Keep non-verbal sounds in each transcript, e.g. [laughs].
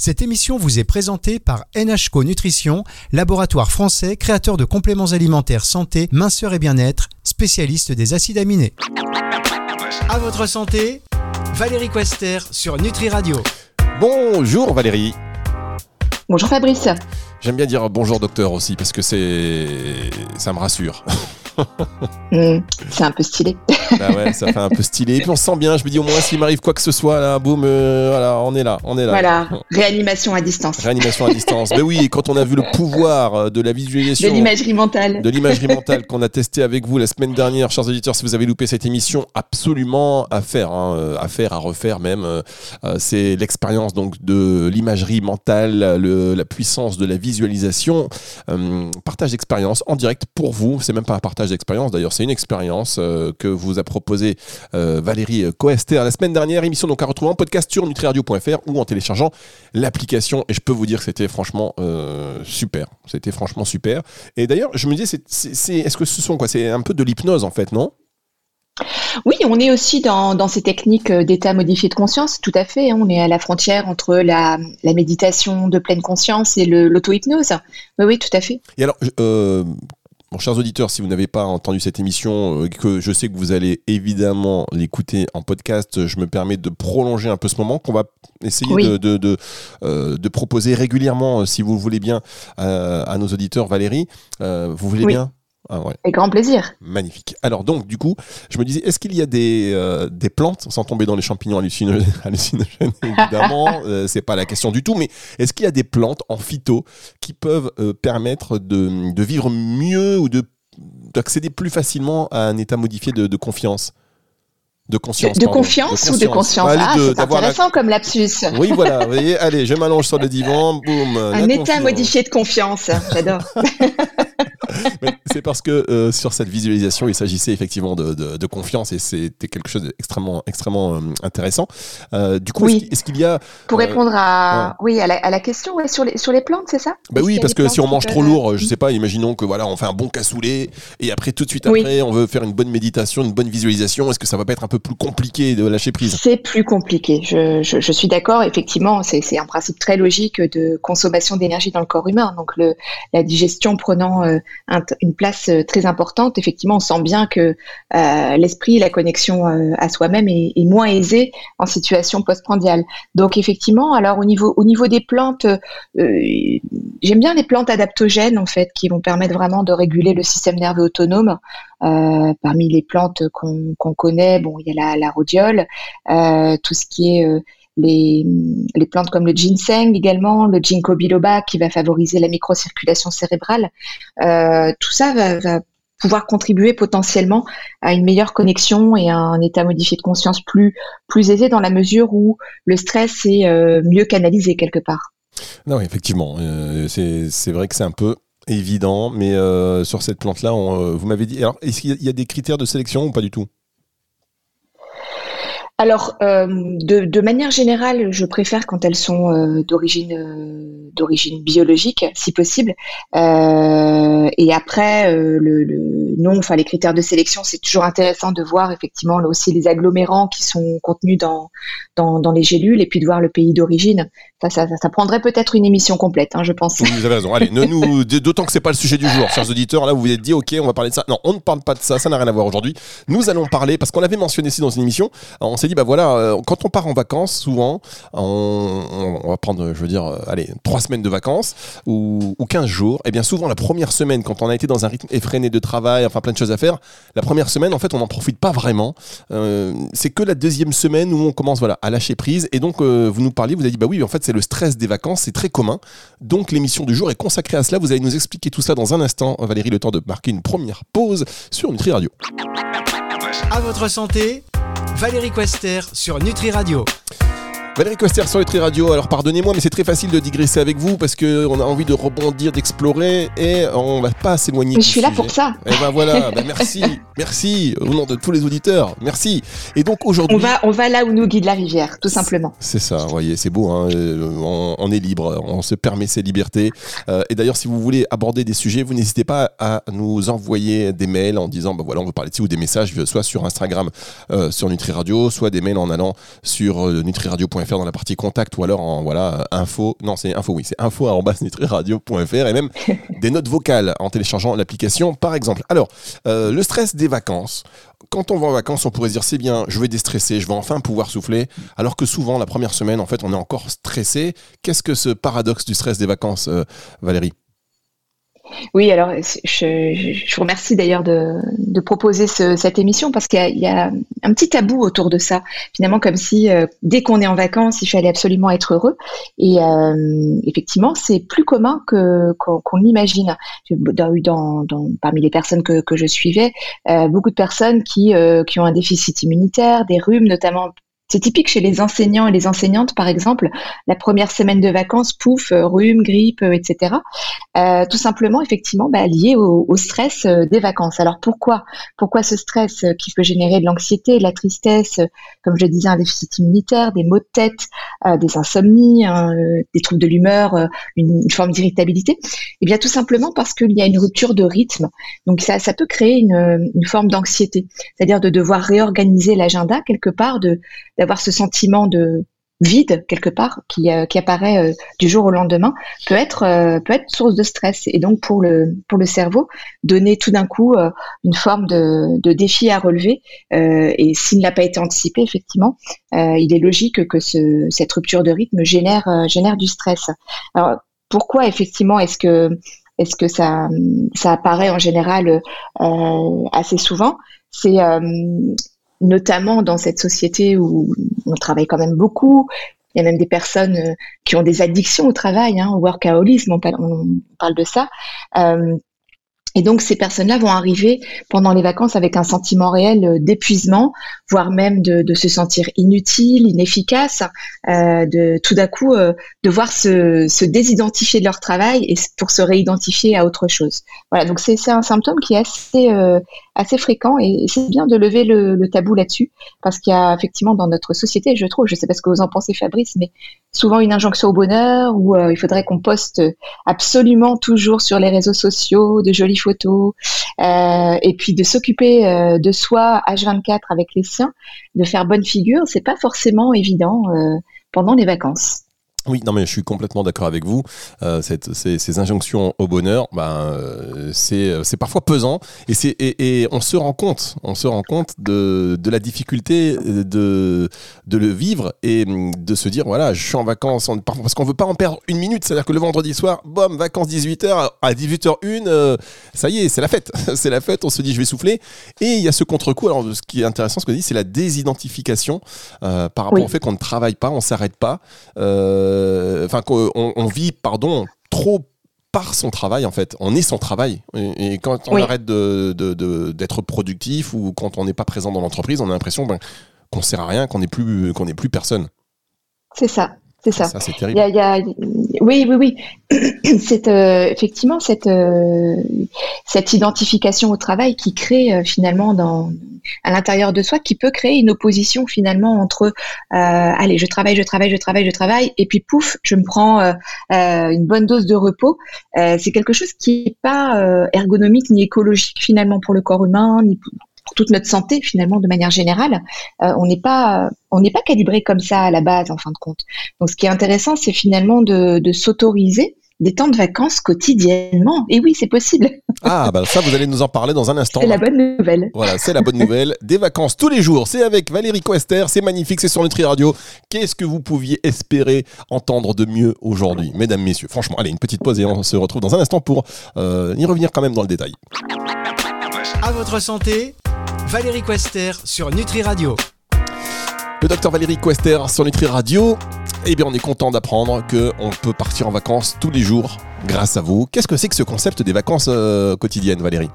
Cette émission vous est présentée par NHCO Nutrition, laboratoire français créateur de compléments alimentaires santé, minceur et bien-être, spécialiste des acides aminés. À votre santé, Valérie Quester sur Nutri Radio. Bonjour Valérie. Bonjour Fabrice. J'aime bien dire bonjour docteur aussi parce que c'est ça me rassure. [laughs] Hmm, c'est un peu stylé. [laughs] bah ouais, ça fait un peu stylé. Et puis on se sent bien. Je me dis au moins s'il m'arrive quoi que ce soit, là, boum, euh, voilà, on est là, on est là. Voilà, réanimation à distance. Réanimation à distance. Mais oui, quand on a vu le pouvoir euh, de la visualisation, de l'imagerie mentale, de l'imagerie mentale qu'on a testé avec vous la semaine dernière, chers auditeurs, si vous avez loupé cette émission, absolument à faire, hein, euh, à faire, à refaire même. c'est l'expérience donc de l'imagerie mentale, le, la puissance de la visualisation. partage d'expérience en direct pour vous. C'est même pas un partage d'expérience. D'ailleurs, c'est une expérience euh, que vous a proposé euh, Valérie Coester la semaine dernière. Émission donc à retrouver en podcast sur nutriradio.fr ou en téléchargeant l'application. Et je peux vous dire que c'était franchement euh, super. C'était franchement super. Et d'ailleurs, je me disais, c'est, est-ce que ce sont quoi? C'est un peu de l'hypnose en fait, non? Oui, on est aussi dans, ces techniques d'état modifié de conscience, tout à fait. Hein. On est à la frontière entre la, méditation de pleine conscience et l'auto-hypnose. Oui, oui, tout à fait. Et alors, Bon, chers auditeurs, si vous n'avez pas entendu cette émission, euh, que je sais que vous allez évidemment l'écouter en podcast, je me permets de prolonger un peu ce moment qu'on va essayer de, de, euh, de, proposer régulièrement, euh, si vous le voulez bien, à nos auditeurs. Valérie, vous voulez bien ah Avec grand plaisir. Magnifique. Alors donc, du coup, je me disais, est-ce qu'il y a des, euh, des, plantes, sans tomber dans les champignons [laughs] hallucinogènes, évidemment, [laughs] euh, c'est pas la question du tout, mais est-ce qu'il y a des plantes en phyto qui peuvent euh, permettre de, de, vivre mieux ou d'accéder plus facilement à un état modifié de, confiance? De conscience. De, confiance, ou de conscience Ah, c'est intéressant comme lapsus. Oui, voilà. Vous voyez, allez, je m'allonge sur le divan, boum. [laughs] Un état modifié de confiance, j'adore. C'est parce que euh, sur cette visualisation, il s'agissait effectivement de, confiance et c'était quelque chose d'extrêmement extrêmement euh, intéressant. Euh, du coup, est-ce qu'il y a pour répondre à oui à la, question sur les sur les plantes, c'est ça? Bah oui, parce que si on mange trop lourd, je sais pas, imaginons que voilà, on fait un bon cassoulet et après tout de suite après, on veut faire une bonne méditation, une bonne visualisation. Est-ce que ça va pas être un peu plus compliqué de lâcher prise? C'est plus compliqué. Je, je, suis d'accord. Effectivement, c'est un principe très logique de consommation d'énergie dans le corps humain. Donc le, la digestion prenant une place euh, très importante. Effectivement, on sent bien que euh, l'esprit, la connexion euh, à soi-même est, moins aisée en situation postprandiale. Donc effectivement, alors au niveau au niveau des plantes, j'aime bien les plantes adaptogènes en fait, qui vont permettre vraiment de réguler le système nerveux autonome. parmi les plantes qu'on connaît, bon, il y a la, la rhodiole, tout ce qui est les, plantes comme le ginseng également, le ginkgo biloba qui va favoriser la microcirculation cérébrale. Euh, tout ça va, pouvoir contribuer potentiellement à une meilleure connexion et à un état modifié de conscience plus, plus aisé dans la mesure où le stress est euh, mieux canalisé quelque part. Non, effectivement, euh, c'est vrai que c'est un peu évident, mais sur cette plante-là, vous m'avez dit, alors est-ce qu'il y a des critères de sélection ou pas du tout? Alors, euh, de, manière générale, je préfère quand elles sont euh, d'origine euh, d'origine biologique, si possible. et après, nom, enfin les critères de sélection, c'est toujours intéressant de voir effectivement aussi les agglomérants qui sont contenus dans, dans, les gélules et puis de voir le pays d'origine. Ça, ça, prendrait peut-être une émission complète, hein, je pense. vous avez raison. Allez, nous, d'autant que c'est pas le sujet du jour, chers auditeurs. Là, vous vous êtes dit, ok, on va parler de ça. Non, on ne parle pas de ça. Ça n'a rien à voir aujourd'hui. Nous allons parler parce qu'on l'avait mentionné ici dans une émission. On s'est bah voilà, euh, quand on part en vacances, souvent, on, va prendre, je veux dire, euh, allez, trois semaines de vacances ou, ou 15 jours. Et eh bien souvent, la première semaine, quand on a été dans un rythme effréné de travail, enfin plein de choses à faire, la première semaine, en fait, on n'en profite pas vraiment. Euh, c'est que la deuxième semaine où on commence, voilà, à lâcher prise. Et donc, vous nous parliez, vous avez dit, bah oui, en fait, c'est le stress des vacances, c'est très commun. Donc l'émission du jour est consacrée à cela. Vous allez nous expliquer tout ça dans un instant. Valérie, le temps de marquer une première pause sur Nutri Radio. À votre santé, Valérie Quester sur Nutri Radio. Valérie Coster sur Nutri Radio. Alors pardonnez-moi, mais c'est très facile de digresser avec vous parce qu'on a envie de rebondir, d'explorer et on va pas s'éloigner. Mais je suis là pour ça. Et eh ben voilà, [laughs] ben merci, merci au nom de tous les auditeurs, merci. Et donc aujourd'hui, on va, on va là où nous guide la rivière, tout simplement. C'est ça, vous voyez, c'est beau. Hein, euh, on, est libre, on se permet ces libertés. Euh, et d'ailleurs, si vous voulez aborder des sujets, vous n'hésitez pas à nous envoyer des mails en disant, ben voilà, on veut parler de ci ou des messages, soit sur Instagram, euh, sur Nutri Radio, soit des mails en allant sur nutriradio.fr nutriradio.fr dans la partie contact ou alors en voilà info. Non, c'est info, oui, c'est info nutriradio.fr et même [laughs] des notes vocales en téléchargeant l'application par exemple. Alors, euh, le stress des vacances. Quand on va en vacances, on pourrait se dire c'est bien, je vais déstresser, je vais enfin pouvoir souffler, alors que souvent la première semaine, en fait, on est encore stressé. Qu'est-ce que ce paradoxe du stress des vacances, euh, Valérie? Oui, alors je, vous remercie d'ailleurs de, proposer cette émission parce qu'il y, a un petit tabou autour de ça. Finalement, comme si euh, dès qu'on est en vacances, il fallait absolument être heureux. Et euh, effectivement, c'est plus commun que qu'on l'imagine. Dans, parmi les personnes que, je suivais, euh, beaucoup de personnes qui, qui ont un déficit immunitaire, des rhumes notamment c'est typique chez les enseignants et les enseignantes, par exemple, la première semaine de vacances, pouf, euh, rhume, grippe, euh, etc. Euh, tout simplement, effectivement, bah, lié au, stress des vacances. Alors pourquoi? Pourquoi ce stress qui peut générer de l'anxiété, de la tristesse, comme je le disais, un déficit immunitaire, des maux de tête, des insomnies, hein, des troubles de l'humeur, une, forme d'irritabilité? Eh bien, tout simplement parce qu'il y a une rupture de rythme. Donc ça, peut créer une, une forme d'anxiété, c'est-à-dire de devoir réorganiser l'agenda quelque part, de d'avoir ce sentiment de vide quelque part qui, euh, qui apparaît euh, du jour au lendemain peut être euh, peut être source de stress. Et donc pour le pour le cerveau donner tout d'un coup une forme de, de, défi à relever et s'il n'a pas été anticipé effectivement il est logique que ce, cette rupture de rythme génère génère du stress. Alors pourquoi effectivement est-ce que est-ce que ça ça apparaît en général assez souvent? C'est notamment dans cette société où on travaille quand même beaucoup. Il y a même des personnes euh, qui ont des addictions au travail, hein, au workaholisme, on parle, de ça. Euh, et donc ces personnes-là vont arriver pendant les vacances avec un sentiment réel euh, d'épuisement, voire même de, se sentir inutile, inefficace, de tout d'un coup devoir se, se, désidentifier de leur travail et pour se réidentifier à autre chose. Voilà, donc c'est un symptôme qui est assez euh, assez fréquent et c'est bien de lever le, tabou là-dessus parce qu'il y a effectivement dans notre société, je trouve, je sais pas ce que vous en pensez Fabrice, mais souvent une injonction au bonheur où il faudrait qu'on poste absolument toujours sur les réseaux sociaux de jolies photos, euh, et puis de s'occuper euh, de soi H24 avec les siens, de faire bonne figure, c'est pas forcément évident euh, pendant les vacances. Oui, non mais je suis complètement d'accord avec vous. Euh, cette, ces, ces, injonctions au bonheur, ben, euh, c'est, c'est parfois pesant et, et, et, on se rend compte, on se rend compte de, de la difficulté de, de le vivre et de se dire voilà, je suis en vacances parce qu'on veut pas en perdre une minute. C'est-à-dire que le vendredi soir, bam, vacances 18h, à 18h01, euh, ça y est, c'est la fête. [laughs] c'est la fête, on se dit je vais souffler. Et il y a ce contre-coup. Alors ce qui est intéressant, ce que dit, c'est la désidentification euh, par rapport au fait qu'on ne travaille pas, on s'arrête pas. Euh, euh, enfin qu'on on vit, pardon, trop par son travail en fait. On est son travail. Et, quand on arrête d'être de, de, productif ou quand on n'est pas présent dans l'entreprise, on a l'impression ben, qu'on sert à rien, qu'on n'est plus, qu'on n'est plus personne. C'est ça. C'est ça. ça c'est terrible. Il y a, oui, oui, oui. [clears throat] c'est euh, effectivement cette, euh, cette identification au travail qui crée euh, finalement dans, à l'intérieur de soi, qui peut créer une opposition finalement entre allez, je travaille, je travaille, je travaille, je travaille, et puis pouf, je me prends une bonne dose de repos. c'est quelque chose qui n'est pas ergonomique ni écologique finalement pour le corps humain, ni toute notre santé finalement de manière générale. Euh, on n'est pas on n'est pas calibré comme ça à la base en fin de compte. Donc ce qui est intéressant, c'est finalement de, de s'autoriser des temps de vacances quotidiennement. Et oui, c'est possible. Ah, bah ça, vous allez nous en parler dans un instant. C'est la bonne nouvelle. Voilà, c'est la bonne nouvelle. Des vacances tous les jours. C'est avec Valérie Quester. C'est magnifique. C'est sur Nutri Radio. Qu'est-ce que vous pouviez espérer entendre de mieux aujourd'hui, mesdames, messieurs? Franchement, allez, une petite pause et on se retrouve dans un instant pour euh, y revenir quand même dans le détail. À votre santé Valérie Quester sur Nutri Radio. Le docteur Valérie Quester sur Nutri Radio. Eh bien, on est content d'apprendre qu'on peut partir en vacances tous les jours grâce à vous. Qu'est-ce que c'est que ce concept des vacances euh, quotidiennes, Valérie?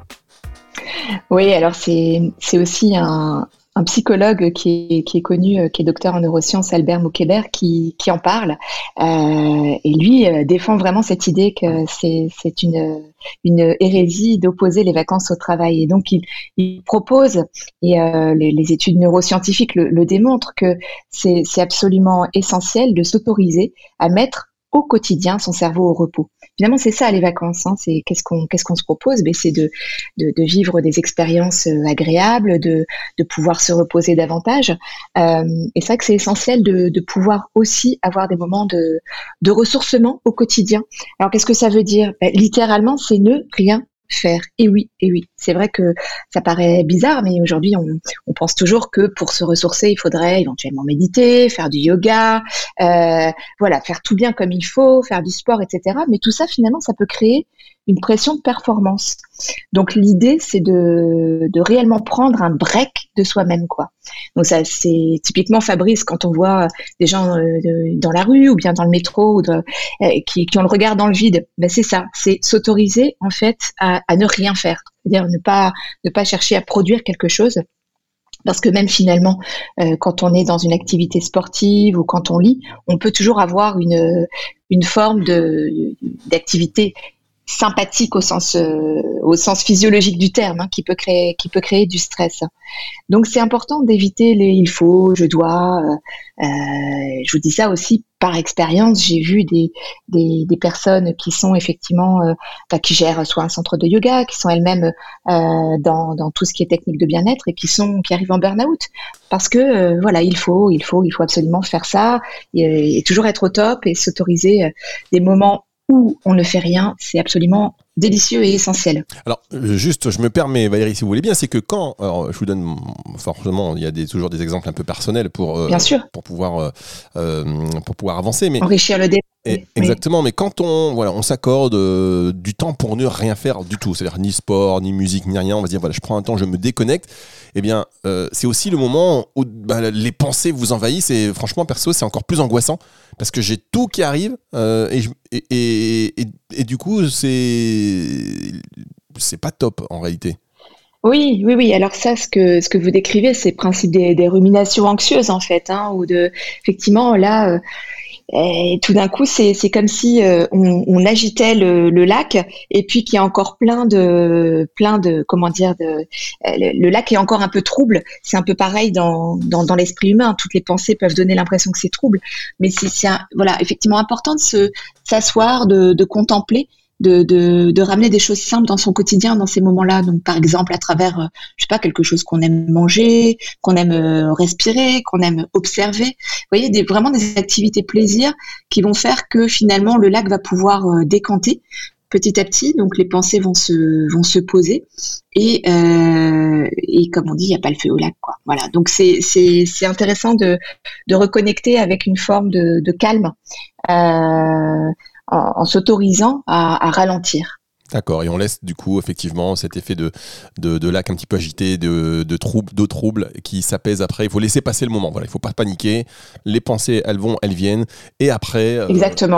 Oui, alors c'est aussi un, un psychologue qui est, connu, euh, qui est docteur en neurosciences, Albert Moukébert, qui, en parle. Euh, et lui euh, défend vraiment cette idée que c'est une, hérésie d'opposer les vacances au travail. Et donc, il, propose, et les, études neuroscientifiques le démontrent, que c'est absolument essentiel de s'autoriser à mettre au quotidien son cerveau au repos. Finalement, c'est ça les vacances. Hein. C'est qu'est-ce qu'on qu'est-ce qu'on se propose? Ben c'est de, de, de vivre des expériences euh, agréables, de, de pouvoir se reposer davantage. Euh, et c'est que c'est essentiel de, de pouvoir aussi avoir des moments de, de ressourcement au quotidien. Alors qu'est-ce que ça veut dire? Ben, Littéralement, c'est ne rien faire. Et oui, et oui, c'est vrai que ça paraît bizarre, mais aujourd'hui, on, pense toujours que pour se ressourcer, il faudrait éventuellement méditer, faire du yoga, euh, voilà, faire tout bien comme il faut, faire du sport, etc. Mais tout ça, finalement, ça peut créer une pression de performance. Donc l'idée, c'est de, de, réellement prendre un break de soi-même, quoi. Donc ça, c'est typiquement Fabrice quand on voit des gens euh, dans la rue ou bien dans le métro ou euh, qui, qui, ont le regard dans le vide. Ben c'est ça, c'est s'autoriser en fait à, à, ne rien faire, c'est-à-dire ne pas ne pas chercher à produire quelque chose. Parce que même finalement, euh, quand on est dans une activité sportive ou quand on lit, on peut toujours avoir une, une forme d'activité sympathique au sens euh, au sens physiologique du terme hein, qui peut créer qui peut créer du stress. Donc c'est important d'éviter les il faut, je dois. Euh, euh je vous dis ça aussi par expérience. J'ai vu des, des, des personnes qui sont effectivement euh, qui gèrent soit un centre de yoga, qui sont elles-mêmes euh, dans, dans tout ce qui est technique de bien-être et qui sont qui arrivent en burn-out parce que voilà il faut il faut il faut absolument faire ça et, et toujours être au top et s'autoriser des moments où on ne fait rien, c'est absolument délicieux et essentiel. Alors, euh, juste, je me permets, Valérie, si vous voulez bien, c'est que quand, alors, je vous donne forcément, il y a des, toujours des exemples un peu personnels pour, euh, pour pouvoir, euh, pour pouvoir avancer, mais enrichir le débat. exactement, mais quand on, voilà, on s'accorde du temps pour ne rien faire du tout, c'est-à-dire ni sport, ni musique, ni rien, on va dire, voilà, je prends un temps, je me déconnecte eh bien, euh, c'est aussi le moment où bah, les pensées vous envahissent. Et franchement, perso, c'est encore plus angoissant parce que j'ai tout qui arrive euh, et, et, du coup, c'est c'est pas top en réalité. Oui, oui, oui. Alors ça, ce que ce que vous décrivez, c'est le principe des, ruminations anxieuses en fait, hein, ou de effectivement là. Euh, et tout d'un coup, c'est comme si euh, on, on, agitait le, le, lac et puis qu'il y a encore plein de, plein de, comment dire, de, euh, le, lac est encore un peu trouble. C'est un peu pareil dans, dans, dans l'esprit humain. Toutes les pensées peuvent donner l'impression que c'est trouble, mais c'est voilà effectivement important de se s'asseoir, de, de contempler de, de, de, ramener des choses simples dans son quotidien dans ces moments-là. Donc, par exemple, à travers, euh, je sais pas, quelque chose qu'on aime manger, qu'on aime euh, respirer, qu'on aime observer. Vous voyez, des, vraiment des activités plaisir qui vont faire que finalement le lac va pouvoir euh, décanter petit à petit. Donc, les pensées vont se vont se poser et euh, et comme on dit, il n'y a pas le feu au lac, quoi. Voilà. Donc, c'est c'est c'est intéressant de de reconnecter avec une forme de, de calme. Euh, en, s'autorisant à, ralentir. D'accord, et on laisse du coup effectivement cet effet de, de, lac un petit peu agité, de, de trouble, d'eau trouble qui s'apaise après. Il faut laisser passer le moment. Voilà, il ne faut pas paniquer. Les pensées, elles vont, elles viennent. Et après, euh,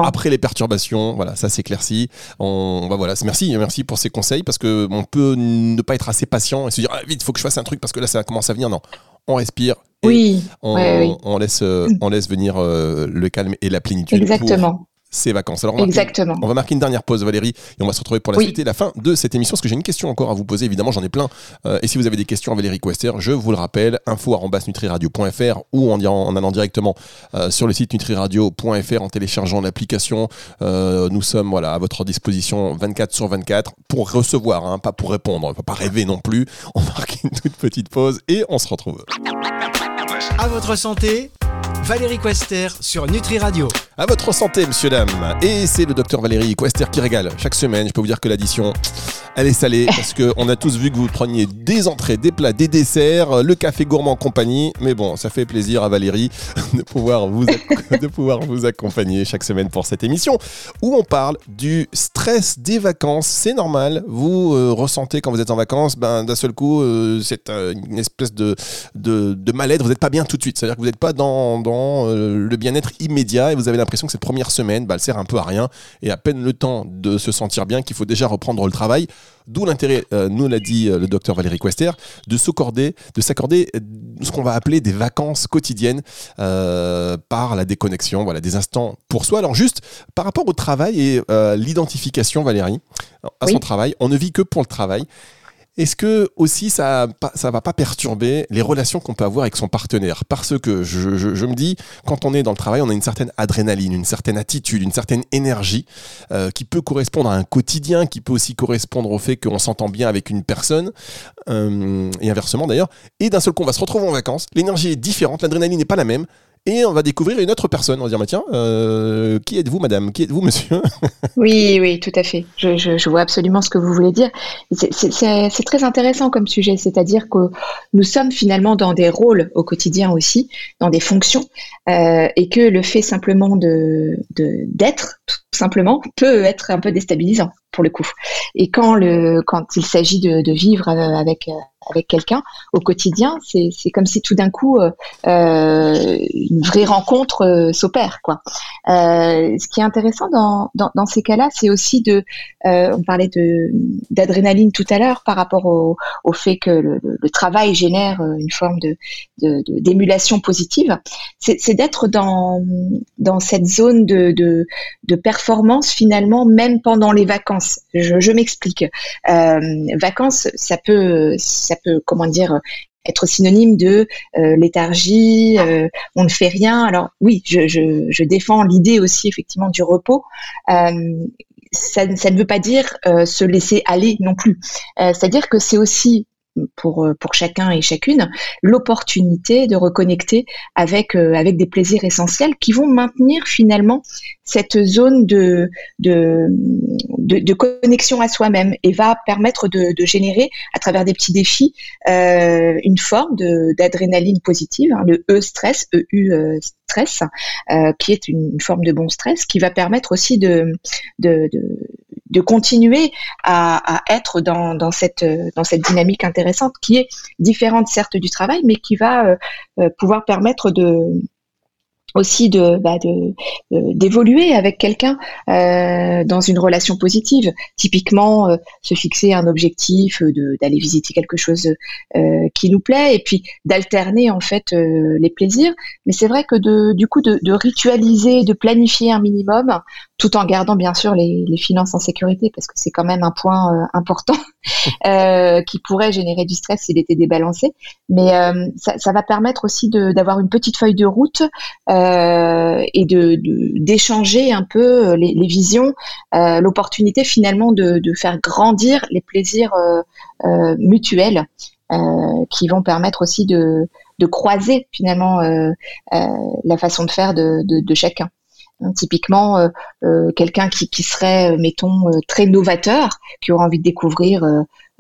après les perturbations, voilà, ça s'éclaircit. On, bah voilà, merci, merci pour ces conseils parce que on peut ne pas être assez patient et se dire ah, vite, il faut que je fasse un truc parce que là ça commence à venir. Non, on respire. oui, on, laisse, euh, on laisse venir euh, le calme et la plénitude. Exactement ces vacances. Alors Exactement. on va marquer une dernière pause, Valérie, et on va se retrouver pour la suite et la fin de cette émission. Parce que j'ai une question encore à vous poser, évidemment, j'en ai plein. Euh, et si vous avez des questions à Valérie Quester, je vous le rappelle, info.nutriradio.fr ou en, en, allant directement euh, sur le site nutriradio.fr en téléchargeant l'application. Euh, nous sommes voilà, à votre disposition 24 sur 24 pour recevoir, hein, pas pour répondre. On ne va pas rêver non plus. On marque une toute petite pause et on se retrouve. À votre santé Valérie Quester sur Nutri Radio. À votre santé, monsieur, dame. Et c'est le docteur Valérie Quester qui régale. Chaque semaine, je peux vous dire que l'addition, elle est salée. parce qu'on a tous vu que vous preniez des entrées, des plats, des desserts, le café gourmand compagnie. Mais bon, ça fait plaisir à Valérie [laughs] de pouvoir vous, [laughs] de pouvoir vous accompagner chaque semaine pour cette émission où on parle du stress des vacances. C'est normal. Vous euh, ressentez quand vous êtes en vacances, ben, d'un seul coup, euh, c'est euh, une espèce de, de, de mal-être. Vous n'êtes pas bien tout de suite. C'est-à-dire que vous n'êtes pas dans euh, le bien-être immédiat et vous avez l'impression que cette première semaine, bah, elle sert un peu à rien et à peine le temps de se sentir bien qu'il faut déjà reprendre le travail. D'où l'intérêt, euh, nous l'a dit euh, le docteur Valérie Quester, de s'accorder, de s'accorder ce qu'on va appeler des vacances quotidiennes par la déconnexion, voilà, des instants pour soi. Alors juste par rapport au travail et l'identification, Valérie, à son travail, on ne vit que pour le travail. Est-ce que aussi ça ça va pas perturber les relations qu'on peut avoir avec son partenaire? Parce que je, me dis, quand on est dans le travail, on a une certaine adrénaline, une certaine attitude, une certaine énergie euh, qui peut correspondre à un quotidien, qui peut aussi correspondre au fait qu'on s'entend bien avec une personne, euh, et inversement d'ailleurs. Et d'un seul coup, on va se retrouver en vacances, l'énergie est différente, l'adrénaline n'est pas la même, et on va découvrir une autre personne. On va dire, tiens, euh, qui êtes-vous, madame? Qui êtes-vous, monsieur? [laughs] Oui, oui, tout à fait. Je, vois absolument ce que vous voulez dire. C'est très intéressant comme sujet, c'est-à-dire que nous sommes finalement dans des rôles au quotidien aussi, dans des fonctions, euh, et que le fait simplement de d'être, tout simplement, peut être un peu déstabilisant le coup. Et quand, le, quand il s'agit de, vivre euh, avec avec quelqu'un au quotidien, c'est comme si tout d'un coup euh, euh, une vraie rencontre euh, s'opère. Quoi. ce qui est intéressant dans, ces cas-là, c'est aussi de, on parlait d'adrénaline tout à l'heure par rapport au, fait que le, travail génère une forme de d'émulation positive, c'est d'être dans cette zone de performance finalement même pendant les vacances. Je, m'explique. vacances, ça peut ça peut, comment dire, être synonyme de euh, léthargie, euh, on ne fait rien. Alors oui, je, défends l'idée aussi effectivement du repos. Euh, ça, ne veut pas dire se laisser aller non plus. C'est-à-dire que c'est aussi pour, pour chacun et chacune l'opportunité de reconnecter avec, avec des plaisirs essentiels qui vont maintenir finalement cette zone de, de, de, connexion à soi-même et va permettre de, générer, à travers des petits défis, euh, une forme d'adrénaline positive, hein, le E-stress, EU euh, stress, euh, qui est une, forme de bon stress, qui va permettre aussi de, continuer à, à être dans, dans, cette, dans cette dynamique intéressante qui est différente certes du travail, mais qui va pouvoir permettre de aussi de bah, d'évoluer avec quelqu'un euh, dans une relation positive. Typiquement, euh, se fixer un objectif, euh, d'aller visiter quelque chose qui nous plaît, et puis d'alterner en fait les plaisirs. Mais c'est vrai que de, du coup de, de, ritualiser, de planifier un minimum, tout en gardant bien sûr les, les finances en sécurité, parce que c'est quand même un point important [laughs] qui pourrait générer du stress s'il était débalancé. Mais ça, ça, va permettre aussi d'avoir une petite feuille de route. Euh, et de d'échanger un peu euh, les, visions, euh, l'opportunité finalement de, faire grandir les plaisirs mutuels qui vont permettre aussi de, croiser finalement la façon de faire de, chacun. Typiquement, quelqu'un qui, qui, serait, mettons, très novateur, qui aura envie de découvrir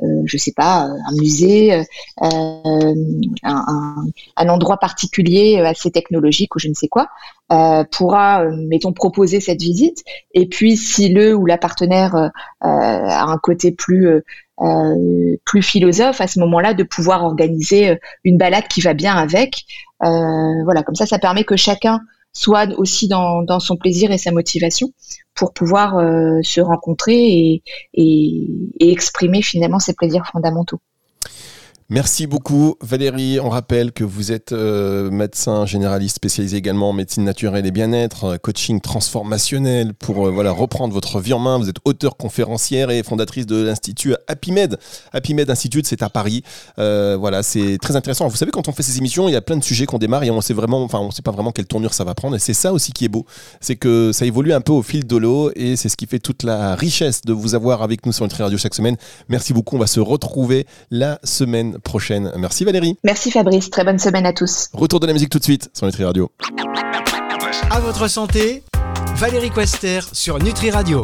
euh, je sais pas, un musée, euh, un, endroit particulier assez technologique ou je ne sais quoi, euh, pourra, mettons, proposer cette visite. Et puis, si le ou la partenaire a un côté plus plus philosophe, à ce moment-là, de pouvoir organiser une balade qui va bien avec. voilà, comme ça, ça permet que chacun soit aussi dans, son plaisir et sa motivation pour pouvoir euh, se rencontrer et exprimer finalement ses plaisirs fondamentaux. Merci beaucoup Valérie. On rappelle que vous êtes euh, médecin généraliste spécialisé également en médecine naturelle et bien-être, euh, coaching transformationnel pour euh, voilà reprendre votre vie en main. Vous êtes auteur conférencière et fondatrice de l'institut HappyMed. HappyMed Institute, c'est à Paris. voilà, c'est très intéressant. Vous savez, quand on fait ces émissions, il y a plein de sujets qu'on démarre et on sait vraiment, enfin, on sait pas vraiment quelle tournure ça va prendre. Et c'est ça aussi qui est beau, c'est que ça évolue un peu au fil de l'eau et c'est ce qui fait toute la richesse de vous avoir avec nous sur Nutri Radio chaque semaine. Merci beaucoup. On va se retrouver la semaine prochaine. Merci Valérie. Merci Fabrice, très bonne semaine à tous. Retour de la musique tout de suite sur Nutri Radio. À votre santé, Valérie Quester sur Nutri Radio.